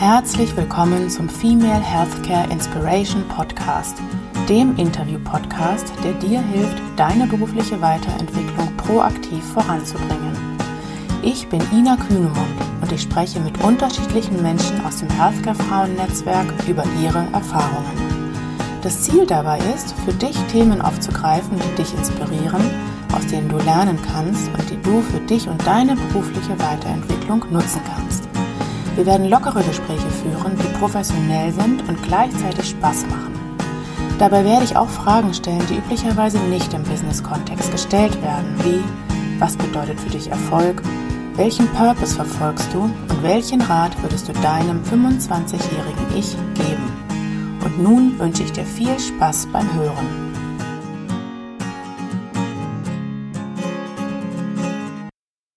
Herzlich willkommen zum Female Healthcare Inspiration Podcast, dem Interview-Podcast, der dir hilft, deine berufliche Weiterentwicklung proaktiv voranzubringen. Ich bin Ina Kühnemund und ich spreche mit unterschiedlichen Menschen aus dem Healthcare-Frauen-Netzwerk über ihre Erfahrungen. Das Ziel dabei ist, für dich Themen aufzugreifen, die dich inspirieren, aus denen du lernen kannst und die du für dich und deine berufliche Weiterentwicklung nutzen kannst. Wir werden lockere Gespräche führen, die professionell sind und gleichzeitig Spaß machen. Dabei werde ich auch Fragen stellen, die üblicherweise nicht im Business-Kontext gestellt werden, wie was bedeutet für dich Erfolg, welchen Purpose verfolgst du und welchen Rat würdest du deinem 25-jährigen Ich geben? Und nun wünsche ich dir viel Spaß beim Hören.